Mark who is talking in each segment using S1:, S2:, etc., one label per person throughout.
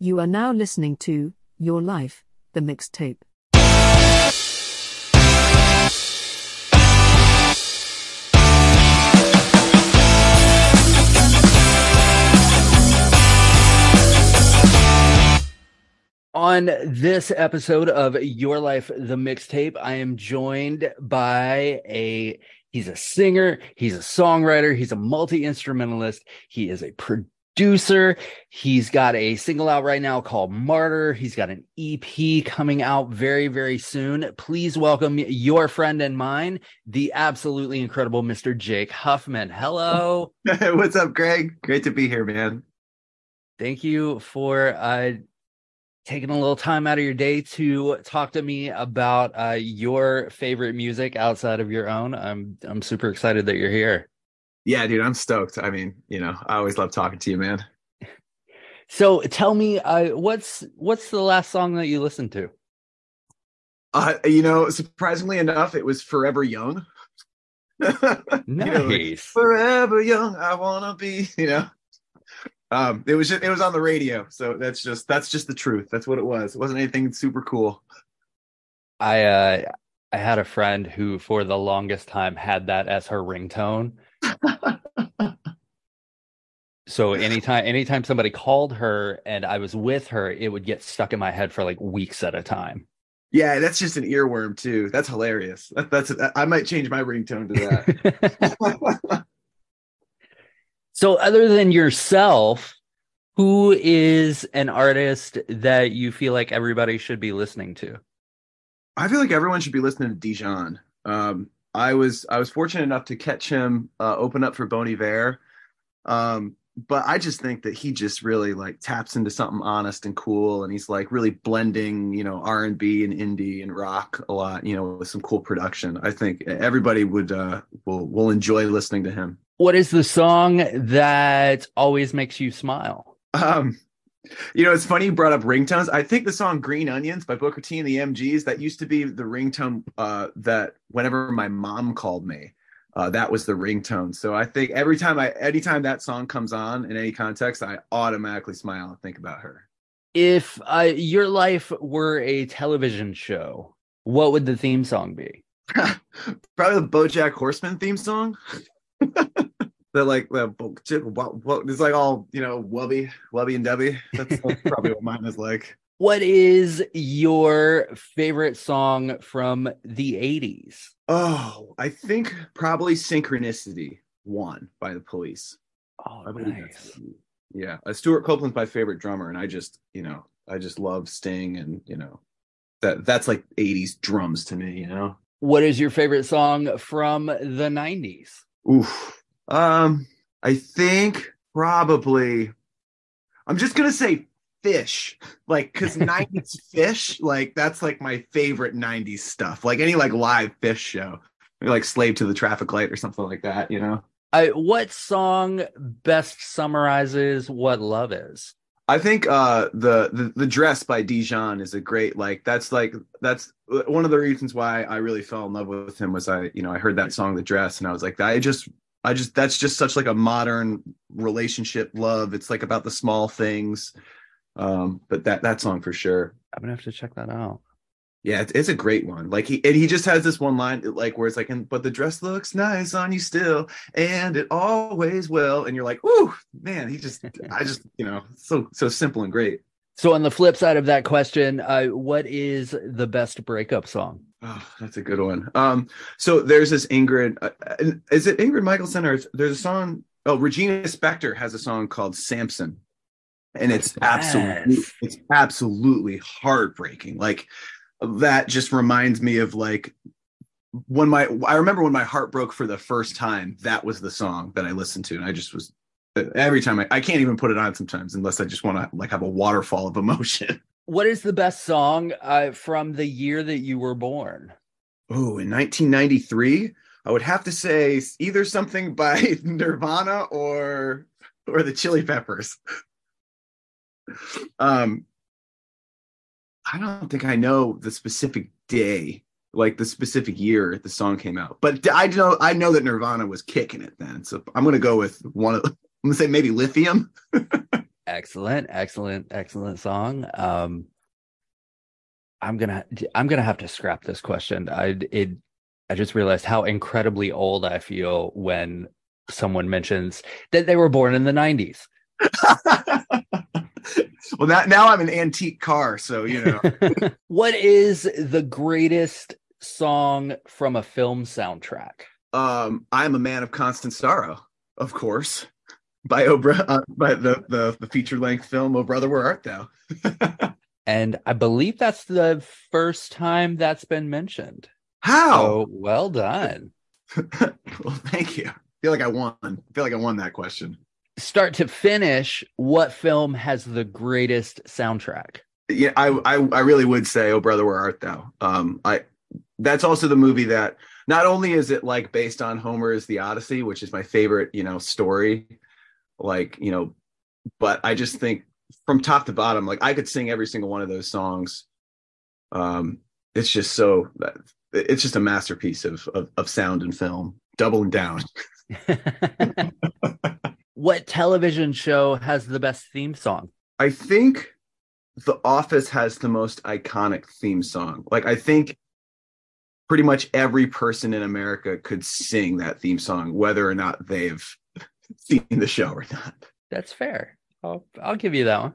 S1: You are now listening to Your Life, the mixtape.
S2: On this episode of Your Life, the mixtape, I am joined by a he's a singer, he's a songwriter, he's a multi-instrumentalist, he is a producer, he's got a single out right now called Martyr, he's got an EP coming out very, very soon. Please welcome your friend and mine, the absolutely incredible Mr. Jake Huffman. Hello.
S3: What's up, Greg? Great to be here, man.
S2: Thank you for uh taking a little time out of your day to talk to me about uh, your favorite music outside of your own. I'm I'm super excited that you're here.
S3: Yeah, dude, I'm stoked. I mean, you know, I always love talking to you, man.
S2: So tell me, uh, what's what's the last song that you listened to?
S3: Uh, you know, surprisingly enough, it was Forever Young.
S2: Nice.
S3: You know, like, Forever Young, I wanna be. You know, um, it was just, it was on the radio, so that's just that's just the truth. That's what it was. It wasn't anything super cool.
S2: I uh, I had a friend who, for the longest time, had that as her ringtone. So anytime anytime somebody called her and I was with her, it would get stuck in my head for like weeks at a time.
S3: Yeah, that's just an earworm too. That's hilarious. That, that's I might change my ringtone to that.
S2: So, other than yourself, who is an artist that you feel like everybody should be listening to?
S3: I feel like everyone should be listening to Dijon. Um, I was I was fortunate enough to catch him uh, open up for Bon Iver, um, but I just think that he just really like taps into something honest and cool, and he's like really blending, you know, R and B and indie and rock a lot, you know, with some cool production. I think everybody would uh, will will enjoy listening to him.
S2: What is the song that always makes you smile?
S3: Um, you know, it's funny you brought up ringtones. I think the song Green Onions by Booker T and the MGs, that used to be the ringtone uh, that whenever my mom called me, uh, that was the ringtone. So I think every time I, anytime that song comes on in any context, I automatically smile and think about her.
S2: If uh, your life were a television show, what would the theme song be?
S3: Probably the BoJack Horseman theme song. like the what, what it's like all you know wubby wubby and dubby that's, probably what mine is like
S2: What is your favorite song from the 80s?
S3: oh i think probably synchronicity one by the police
S2: Oh,
S3: I believe that's yeah uh, Stewart Copeland's my favorite drummer and i just you know i just love sting and you know that that's like 80s drums to me you know
S2: What is your favorite song from the 90s?
S3: Oof. Um, I think probably I'm just gonna say Phish. Like cause 90s Phish, like that's like my favorite 90s stuff. Like any like live Phish show. Maybe like slave to the traffic light or something like that, you know.
S2: I, what song best summarizes what love is?
S3: I think uh the, the the dress by Dijon is a great like that's like that's one of the reasons why I really fell in love with him was I you know I heard that song The Dress and I was like I just I just that's just such like a modern relationship love it's like about the small things um but that that song for sure
S2: I'm gonna have to check that out.
S3: Yeah, it's, it's a great one. Like he and he just has this one line like where it's like, and but the dress looks nice on you still, and it always will. And you're like, whoo, man, he just I just, you know, so so simple and great.
S2: So on the flip side of that question, uh, what is the best breakup song?
S3: Oh, that's a good one. Um, so there's this Ingrid. Uh, is it Ingrid Michaelson or there's a song? Oh, Regina Spektor has a song called Samson, and it's absolutely it's absolutely heartbreaking. Like that just reminds me of like when my I remember when my heart broke for the first time. That was the song that I listened to, and I just was every time I, I can't even put it on sometimes unless I just want to like have a waterfall of emotion.
S2: What is the best song uh, from the year that you were born?
S3: Oh, in 1993, I would have to say either something by Nirvana or or the Chili Peppers. Um, I don't think I know the specific day, like the specific year the song came out, but I know I know that Nirvana was kicking it then. So I'm gonna go with one of. I'm gonna say maybe Lithium.
S2: Excellent, excellent, excellent song. Um, I'm gonna I'm gonna have to scrap this question. I it I just realized how incredibly old I feel when someone mentions that they were born in the 90s.
S3: well, that, now I'm an antique car, so you know.
S2: what is the greatest song from a film soundtrack?
S3: um, I'm a man of constant sorrow, of course, by Obra, uh, by the, the the feature length film "Oh Brother, Where Art Thou."
S2: And I believe that's the first time that's been mentioned.
S3: How?
S2: So well done.
S3: well, thank you. I feel like I won. I feel like I won that question.
S2: Start to finish, what film has the greatest soundtrack?
S3: Yeah, I, I I really would say "Oh Brother, Where Art Thou." Um, I that's also the movie that not only is it like based on Homer's The Odyssey, which is my favorite, you know, story, like you know, but I just think from top to bottom, like I could sing every single one of those songs. Um, it's just so it's just a masterpiece of of, of sound and film, doubling down.
S2: what television show has the best theme song?
S3: I think The Office has the most iconic theme song. Like I think pretty much every person in America could sing that theme song, whether or not they've seen the show or not.
S2: That's fair. I'll I'll give you that one.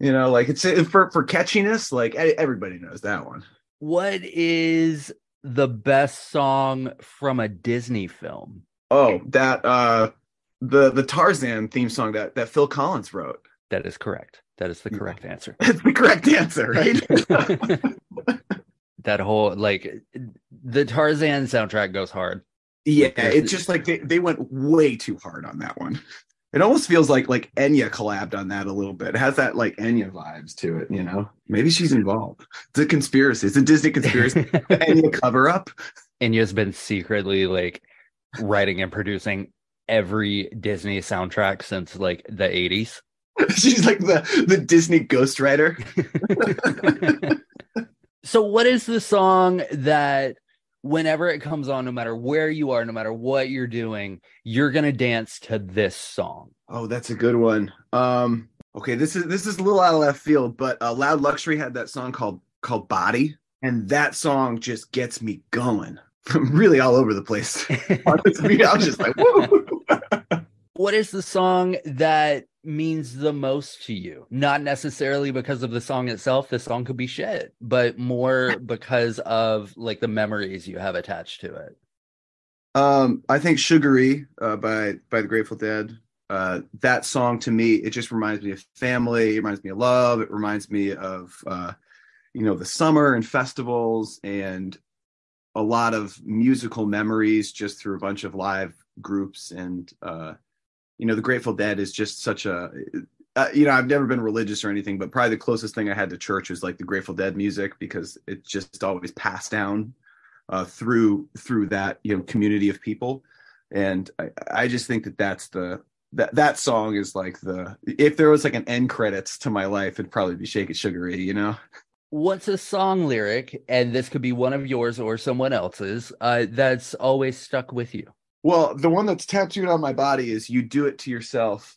S3: You know, like it's for for catchiness. Like everybody knows that one.
S2: What is the best song from a Disney film?
S3: Oh, that uh, the the Tarzan theme song that that Phil Collins wrote.
S2: That is correct. That is the
S3: Yeah.
S2: correct answer.
S3: That's the correct answer, right?
S2: that whole like the Tarzan soundtrack goes hard.
S3: Yeah, it's just like they, they went way too hard on that one. It almost feels like like Enya collabed on that a little bit. It has that like Enya vibes to it, you know. Maybe she's involved. It's a conspiracy. It's a Disney conspiracy. Enya cover up.
S2: Enya's been secretly like writing and producing every Disney soundtrack since like the 80s.
S3: She's like the the Disney ghostwriter.
S2: so what is the song that whenever it comes on no matter where you are no matter what you're doing you're going to dance to this song
S3: Oh, that's a good one. Um, okay, this is this is a little out of left field, but uh, Loud Luxury had that song called called Body, and that song just gets me going. I'm really all over the place. I was just like,
S2: what is the song that means the most to you not necessarily because of the song itself the song could be shit but more because of like the memories you have attached to it
S3: Um, I think "Sugaree" uh, by by the Grateful Dead. Uh, that song to me, it just reminds me of family. It reminds me of love. It reminds me of uh, you know the summer and festivals and a lot of musical memories just through a bunch of live groups and uh, you know the Grateful Dead is just such a uh, you know I've never been religious or anything, but probably the closest thing I had to church was like the Grateful Dead music because it's just always passed down uh, through through that you know community of people, and I, I just think that that's the that that song is like the if there was like an end credits to my life, it'd probably be "Shake It Sugaree," you know.
S2: what's a song lyric? And this could be one of yours or someone else's uh, that's always stuck with you
S3: Well, the one that's tattooed on my body is "You Do It to Yourself"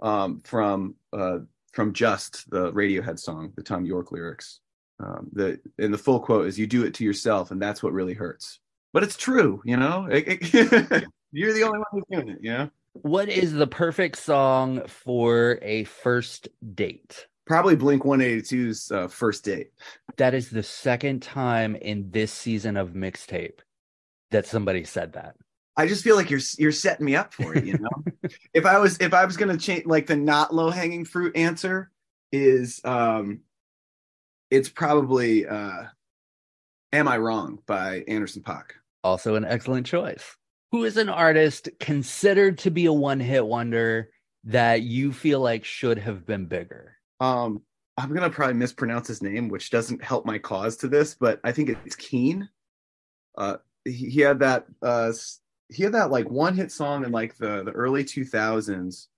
S3: um, from uh, from Just the Radiohead song, the Thom Yorke lyrics. Um, the and the full quote is, "You do it to yourself, and that's what really hurts." But it's true, you know. It- it- you're the only one who's doing it, you know.
S2: What is the perfect song for a first date?
S3: Probably Blink 182's uh, first date.
S2: That is the second time in this season of mixtape that somebody said that.
S3: I just feel like you're you're setting me up for it, you know. if I was if I was gonna change like the not low hanging fruit answer is um it's probably uh Am I Wrong by Anderson Paak.
S2: Also, an excellent choice. Who is an artist considered to be a one hit wonder that you feel like should have been bigger?
S3: Um I'm gonna probably mispronounce his name, which doesn't help my cause to this, but I think it's Keane. Uh he, he had that uh he had that like one hit song in like the the early 2000s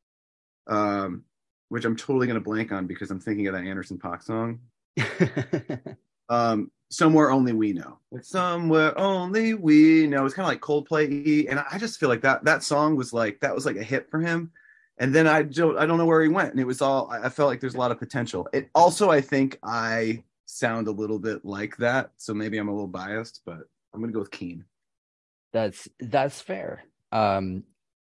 S3: um which I'm totally gonna blank on because I'm thinking of that Anderson Paak song. um somewhere only we know. It's somewhere only we know. It's kind of like coldplay and i just feel like that that song was like that was like a hit for him. And then i don't i don't know where he went and it was all i I felt like there's a lot of potential. It also i think i sound a little bit like that so maybe i'm a little biased but i'm gonna go with Keane
S2: that's that's fair. Um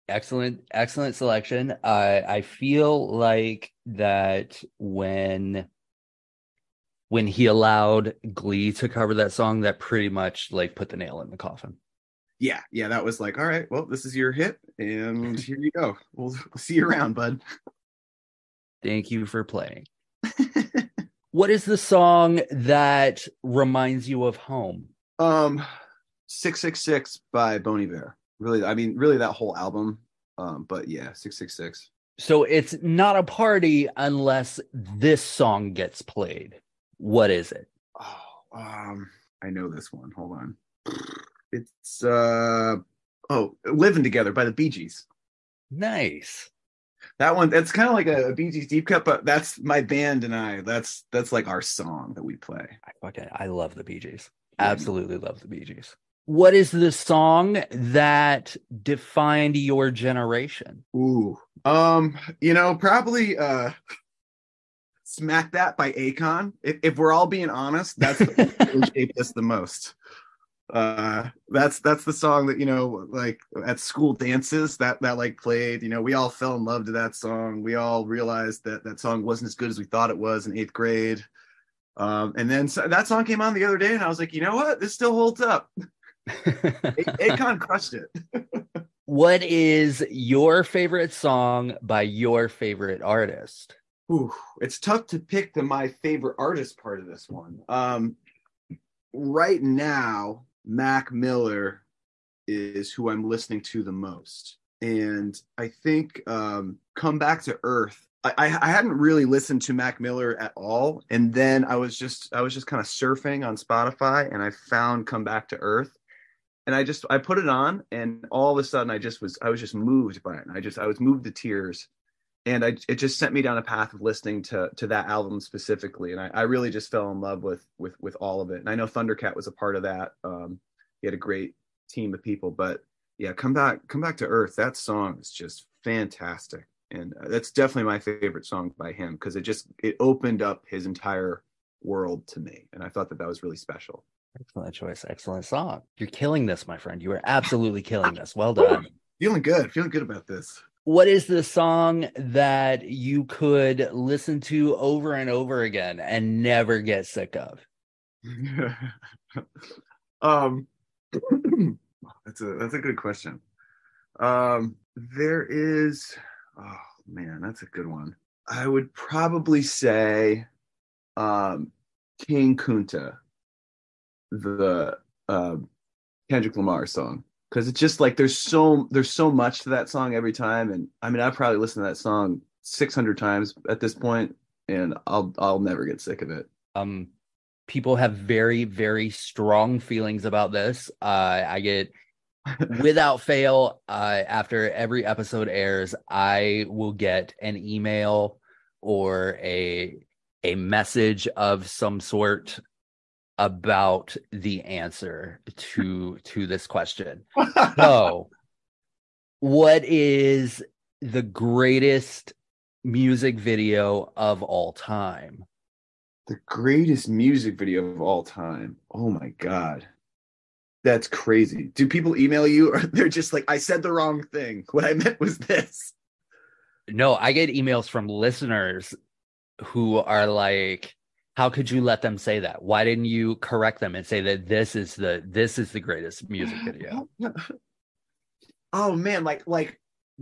S2: excellent excellent selection. I I feel like that when when he allowed Glee to cover that song that pretty much like put the nail in the coffin.
S3: yeah yeah that was like all right well this is your hit and here you go we'll, we'll see you around bud
S2: Thank you for playing. What is the song that reminds you of home?
S3: Um, six six six by Bon Iver. Really, I mean, really that whole album. Um, but yeah, six six six.
S2: So it's not a party unless this song gets played. What is it?
S3: Oh, um, I know this one. Hold on. It's uh oh, Living Together by the Bee Gees.
S2: Nice.
S3: That one, that's kind of like a, a Bee Gees deep cut, but that's my band and I. That's that's like our song that we play.
S2: I fucking I love the Bee Gees. Absolutely love the Bee Gees. What is the song that defined your generation?
S3: Ooh. Um, you know, probably uh Smack That by Akon. If, if we're all being honest, that's the shaped us the most. Uh that's that's the song that, you know, like at school dances that that like played, you know, we all fell in love to that song. We all realized that that song wasn't as good as we thought it was in 8th grade. Um and then so, that song came on the other day and I was like, "You know what? This still holds up." Akon crushed it.
S2: what is your favorite song by your favorite artist?
S3: Ooh, it's tough to pick the my favorite artist part of this one. Um, right now, Mac Miller is who I'm listening to the most, and I think um, "Come Back to Earth." I, I, I hadn't really listened to Mac Miller at all, and then I was just I was just kind of surfing on Spotify, and I found "Come Back to Earth." And I just I put it on, and all of a sudden I just was I was just moved by it. I just I was moved to tears and I, it just sent me down a path of listening to to that album specifically, and I, I really just fell in love with with with all of it. And I know Thundercat was a part of that. Um, he had a great team of people, but yeah, come back, come back to Earth. That song is just fantastic, and uh, that's definitely my favorite song by him because it just it opened up his entire world to me, and I thought that that was really special.
S2: Excellent choice. Excellent song. You're killing this, my friend. You are absolutely killing this. Well done.
S3: Feeling good, feeling good about this.
S2: What is the song that you could listen to over and over again and never get sick of?
S3: um that's a that's a good question um there is oh man that's a good one i would probably say um king kunta the uh, kendrick lamar song. Because it's just like there's so there's so much to that song every time. And i mean i probably listened to that song 600 times at this point and i'll i'll never get sick of it.
S2: Um, people have very, very strong feelings about this. Uh, I get without fail uh, after every episode airs, I will get an email or a a message of some sort about the answer to to this question. So, what is the greatest music video of all time?
S3: The greatest music video of all time. Oh my god. That's crazy. Do people email you or they're just like, I said the wrong thing. What I meant was this.
S2: No, I get emails from listeners who are like, how could you let them say that? Why didn't you correct them and say that this is the this is the greatest music video?
S3: oh man, like like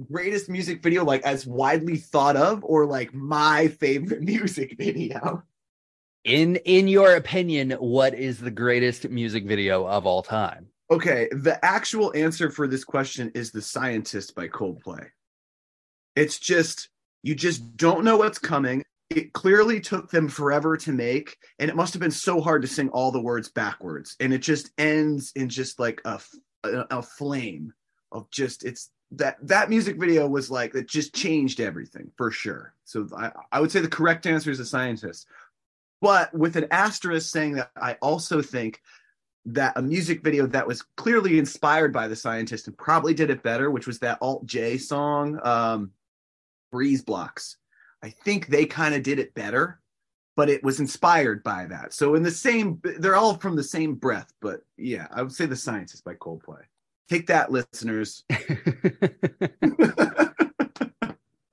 S3: greatest music video, like as widely thought of, or like my favorite music video.
S2: In in your opinion, what is the greatest music video of all time?
S3: Okay, the actual answer for this question is The Scientist by Coldplay. It's just you just don't know what's coming. It clearly took them forever to make, and it must have been so hard to sing all the words backwards. And it just ends in just like a a, a flame of just it's that that music video was like that just changed everything for sure. So I, I would say the correct answer is a scientist, but with an asterisk saying that I also think that a music video that was clearly inspired by the scientist and probably did it better, which was that Alt J song, um, Breeze Blocks. I think they kind of did it better, but it was inspired by that. So in the same, they're all from the same breath. But yeah, I would say the scientist by Coldplay. Take that, listeners.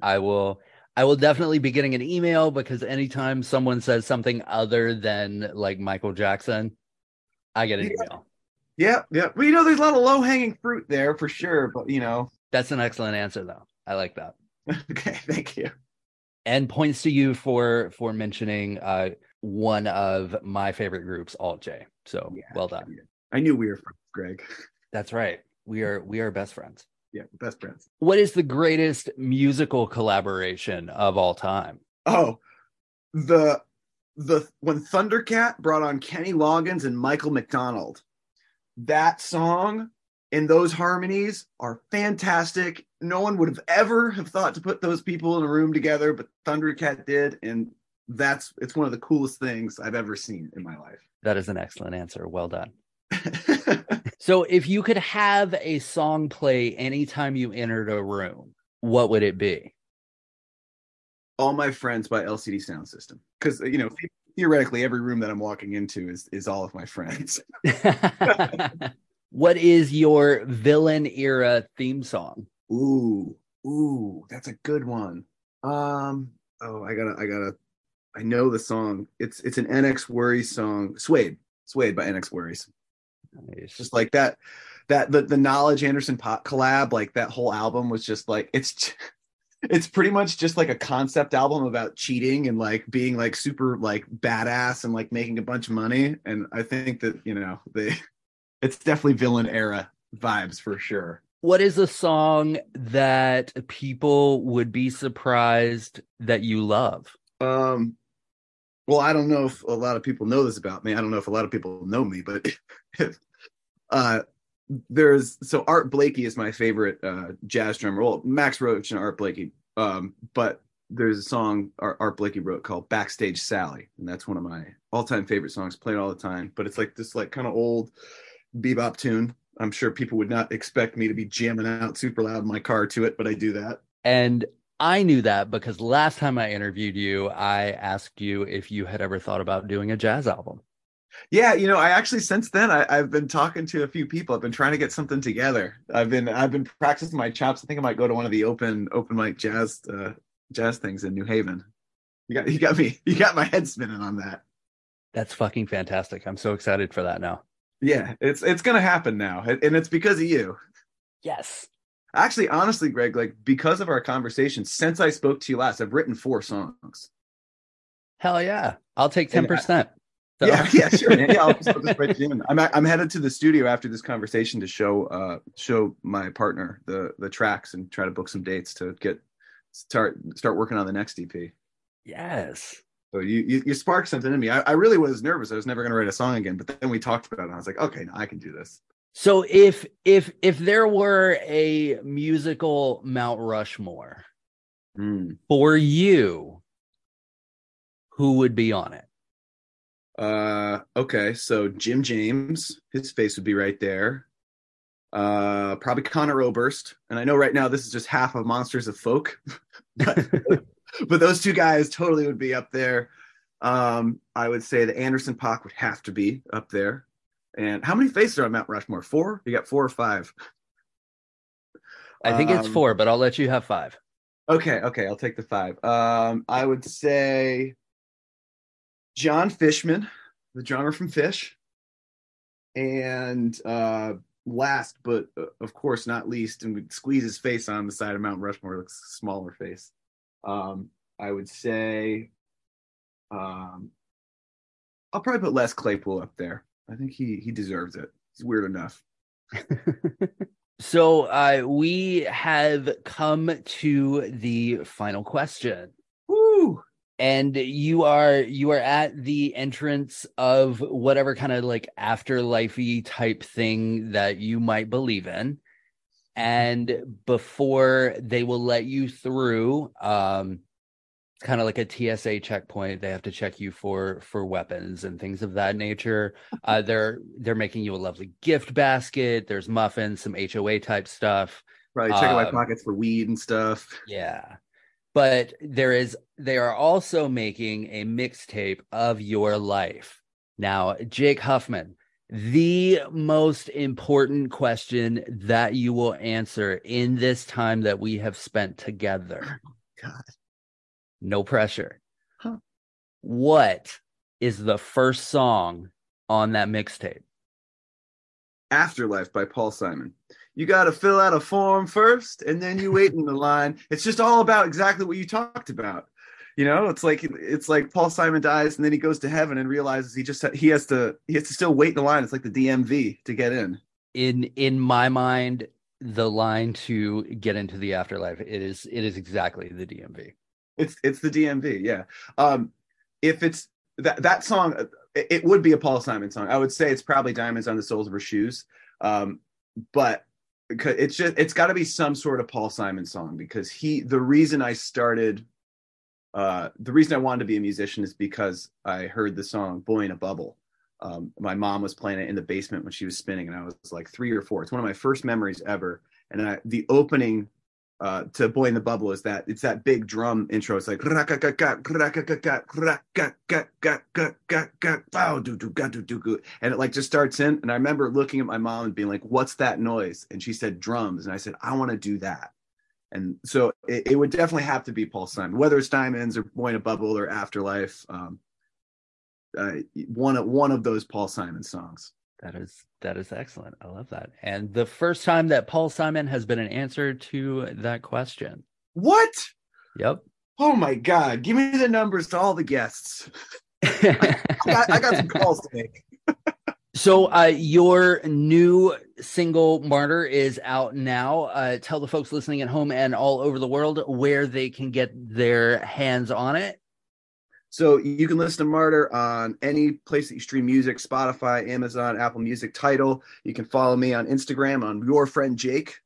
S2: I will I will definitely be getting an email because anytime someone says something other than like Michael Jackson, I get an
S3: Yeah.
S2: email.
S3: yeah, yeah. Well, you know, there's a lot of low hanging fruit there for sure. But you know,
S2: That's an excellent answer though. I like that.
S3: okay, thank you.
S2: And points to you for for mentioning uh one of my favorite groups, Alt J. So
S3: Yeah.
S2: well done.
S3: I knew we were friends, Greg.
S2: That's right. We are we are best friends.
S3: Yeah, best friends.
S2: What is the greatest musical collaboration of all time?
S3: Oh, the the when Thundercat brought on Kenny Loggins and Michael McDonald, that song and those harmonies are fantastic. No one would have ever have thought to put those people in a room together, but Thundercat did, and that's it's one of the coolest things I've ever seen in my life.
S2: That is an excellent answer. Well done. So if you could have a song play anytime you entered a room, what would it be?
S3: All my friends by LCD Soundsystem, because you know theoretically every room that I'm walking into is is all of my friends.
S2: what is your villain era theme song?
S3: Ooh, ooh, that's a good one. Um, oh, I gotta, I gotta, I know the song. It's it's an NxWorries song, Suede, Suede by NxWorries. Just like that, that the the Knxwledge Anderson Paak collab, like that whole album was just like it's. It's pretty much just like a concept album about cheating and like being like super like badass and like making a bunch of money. And I think that you know they, it's definitely villain era vibes for sure.
S2: What is a song that people would be surprised that you love?
S3: Um, well, I don't know if a lot of people know this about me. I don't know if a lot of people know me, but uh, there's so Art Blakey is my favorite uh, jazz drummer. Well, Max Roach and Art Blakey. Um, but there's a song Art, Art Blakey wrote called "Backstage Sally," and that's one of my all-time favorite songs. Played all the time, but it's like this like kind of old bebop tune. I'm sure people would not expect me to be jamming out super loud in my car to it, but I do that.
S2: And I knew that because last time I interviewed you, I asked you if you had ever thought about doing a jazz album.
S3: Yeah, you know, I actually since then I, I've been talking to a few people. I've been trying to get something together. I've been I've been practicing my chops. I think I might go to one of the open open mic jazz uh, jazz things in New Haven. You got you got me you got my head spinning on that.
S2: That's fucking fantastic. I'm so excited for that now.
S3: Yeah, it's it's gonna happen now, and it's because of you.
S2: Yes.
S3: Actually, honestly, Greg, like because of our conversation since I spoke to you last, I've written four songs.
S2: Hell yeah. I'll take 10%. So-
S3: Yeah, yeah, sure. man. Yeah, I'll just, I'll just write you in. I'm I'm headed to the studio after this conversation to show uh show my partner the the tracks and try to book some dates to get start start working on the next EP.
S2: Yes.
S3: So you you, you sparked something in me. I, I really was nervous. I was never going to write a song again, but then we talked about it. and I was like, okay, no, I can do this.
S2: So if if if there were a musical Mount Rushmore for you, who would be on it?
S3: Uh, okay, so Jim James, his face would be right there. Uh, probably Conor Oberst, and I know right now this is just half of Monsters of Folk, but, but those two guys totally would be up there. Um, I would say the Anderson Paak would have to be up there. And how many faces are on Mount Rushmore? Four? You got four or five?
S2: I think it's
S3: Um,
S2: four, but I'll let you have five.
S3: Okay, okay, I'll take the five. Um, I would say Jon Fishman, the drummer from Phish, and uh, last but uh, of course not least, and we squeeze his face on the side of Mount Rushmore, looks smaller face. Um, I would say, um, I'll probably put Les Claypool up there. I think he he deserves it. He's weird enough.
S2: So uh, we have come to the final question.
S3: Woo!
S2: and you are you are at the entrance of whatever kind of like afterlifey type thing that you might believe in and before they will let you through um it's kind of like a TSA checkpoint they have to check you for for weapons and things of that nature uh they're they're making you a lovely gift basket there's muffins some HOA type stuff
S3: right checking my
S2: Um,
S3: pockets for weed and stuff.
S2: yeah. But there is they are also making a mixtape of your life. Now, Jake Huffman, the most important question that you will answer in this time that we have spent together.
S3: Oh God.
S2: No pressure.
S3: Huh.
S2: What is the first song on that mixtape?
S3: Afterlife by Paul Simon. You got to fill out a form first and then you wait in the line. It's just all about exactly what you talked about. You know, it's like it's like Paul Simon dies and then he goes to heaven and realizes he just he has to he has to still wait in the line. It's like the DMV to get in.
S2: In in my mind, the line to get into the afterlife, it is it is exactly the DMV.
S3: It's it's the DMV, yeah. Um if it's that that song it, it would be a Paul Simon song. I would say it's probably Diamonds on the Soles of Her Shoes. Um but it's just it's got to be some sort of Paul Simon song because he the reason I started uh the reason I wanted to be a musician is because I heard the song Boy in a Bubble. Um my mom was playing it in the basement when she was spinning and I was like 3 or 4. It's one of my first memories ever and I, the opening uh, to Boy in the Bubble is that it's that big drum intro. It's like and it like just starts in. And I remember looking at my mom and being like, "What's that noise?" And she said, "Drums." And I said, "I want to do that." And so it, it would definitely have to be Paul Simon, whether it's Diamonds or Boy in a Bubble or Afterlife. Um, uh, one of one of those Paul Simon songs.
S2: That is that is excellent. I love that. And the first time that Paul Simon has been an answer to that question.
S3: What?
S2: Yep.
S3: Oh my God! Give me the numbers to all the guests. I got, I got some calls to make.
S2: So uh your new single Martyr is out now. Uh tell the folks listening at home and all over the world where they can get their hands on it.
S3: So you can listen to Martyr on any place that you stream music, Spotify, Amazon, Apple Music, Tidal. You can follow me on Instagram on your friend Jake,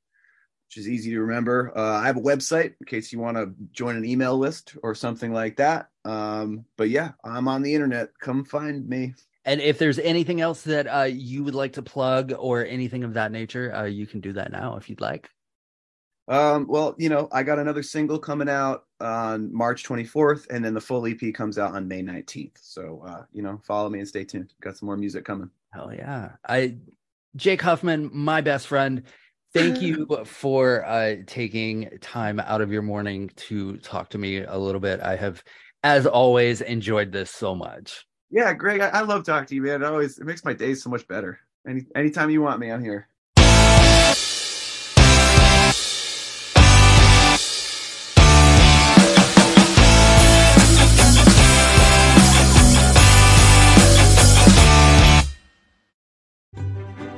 S3: which is easy to remember. Uh, I have a website in case you want to join an email list or something like that. Um, but yeah, I'm on the internet. Come find me.
S2: And if there's anything else that uh you would like to plug or anything of that nature, uh you can do that now if you'd like.
S3: Um, well, you know, I got another single coming out on March 24th, and then the full EP comes out on May 19th. So, uh, you know, follow me and stay tuned. Got some more music coming.
S2: Hell yeah. I Jake Huffman, my best friend. Thank you for uh taking time out of your morning to talk to me a little bit. I have as always enjoyed this so much.
S3: Yeah, Greg, I, I love talking to you, man. It always it makes my days so much better. Any anytime you want me, I'm here.